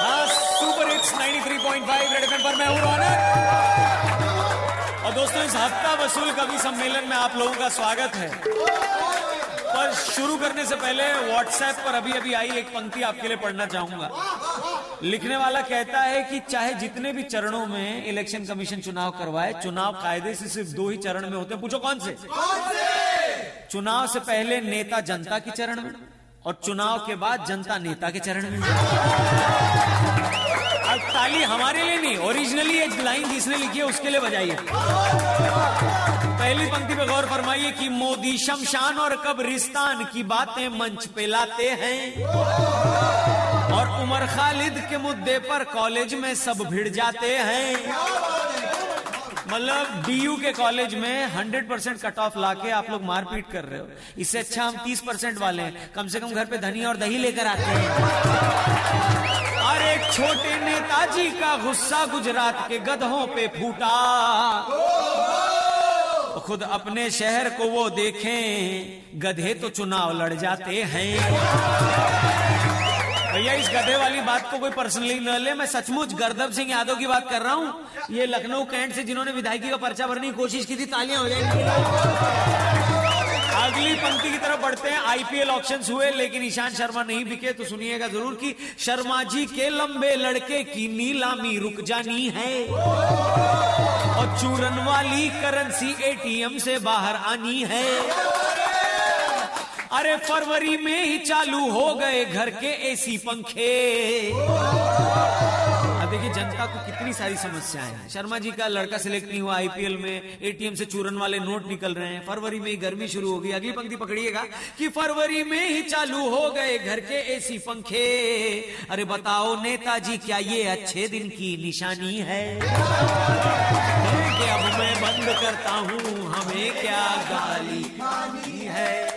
हाँ super hits 93.5 red FM पर मैं हूँ रौनक और दोस्तों इस हफ़्ता वसूल कवि सम्मेलन में आप लोगों का स्वागत है। पर शुरू करने से पहले व्हाट्सएप पर अभी अभी आई एक पंक्ति आपके लिए पढ़ना चाहूँगा। लिखने वाला कहता है कि चाहे जितने भी चरणों में इलेक्शन कमीशन चुनाव करवाए चुनाव कायदे से सिर्फ़ दो ही चरण में होते हैं। पूछो कौन से? चुनाव से पहले नेता जनता के चरण में। और चुनाव के बाद जनता नेता के चरण में। अब ताली हमारे लिए नहीं ओरिजिनली एक लाइन जिसने लिखी है, उसके लिए बजाइए। पहली पंक्ति पे गौर फरमाइए कि मोदी शमशान और कब्रिस्तान की बातें मंच पे लाते हैं। और उमर खालिद के मुद्दे पर कॉलेज में सब भिड़ जाते हैं। मतलब डीयू के कॉलेज में 100 परसेंट कट ऑफ़ लाके आप लोग मारपीट कर रहे हो। इससे अच्छा हम 30 परसेंट वाले हैं। कम से कम घर पे धनिया और दही लेकर आते हैं। और एक छोटे नेताजी का गुस्सा गुजरात के गधों पे फूटा। खुद अपने शहर को वो देखें। गधे तो चुनाव लड़ जाते हैं। भैया, इस गधे वाली बात को कोई पर्सनली न ले। मैं सचमुच गर्दब सिंह यादव की बात कर रहा हूँ। ये लखनऊ कैंट से जिन्होंने विधायकी का पर्चा भरने की कोशिश की थी, तालियाँ हो जाएँगी। अगली पंक्ति की तरफ़ बढ़ते हैं। आईपीएल ऑप्शंस हुए, लेकिन ईशान शर्मा नहीं बिके तो सुनिएगा ज़रूर कि शर्मा जी के लंबे लड़के की नीलामी रुक जानी है। और चूरन वाली करेंसी एटीएम से बाहर आनी है। अरे फरवरी में ही चालू हो गए घर के एसी पंखे। अब देखिए, जनता को कितनी सारी समस्याएँ हैं। शर्मा जी का लड़का सिलेक्ट नहीं हुआ आईपीएल में एटीएम से चूरन वाले नोट निकल रहे हैं। फरवरी में ही गर्मी शुरू होगी। अगली पंक्ति पकड़िएगा कि फरवरी में ही चालू हो गए घर के एसी पंखे। अरे बताओ नेताजी, क्या ये अच्छे दिन की निशानी है? अब मैं बंद करता हूँ। हमें क्या गाली है?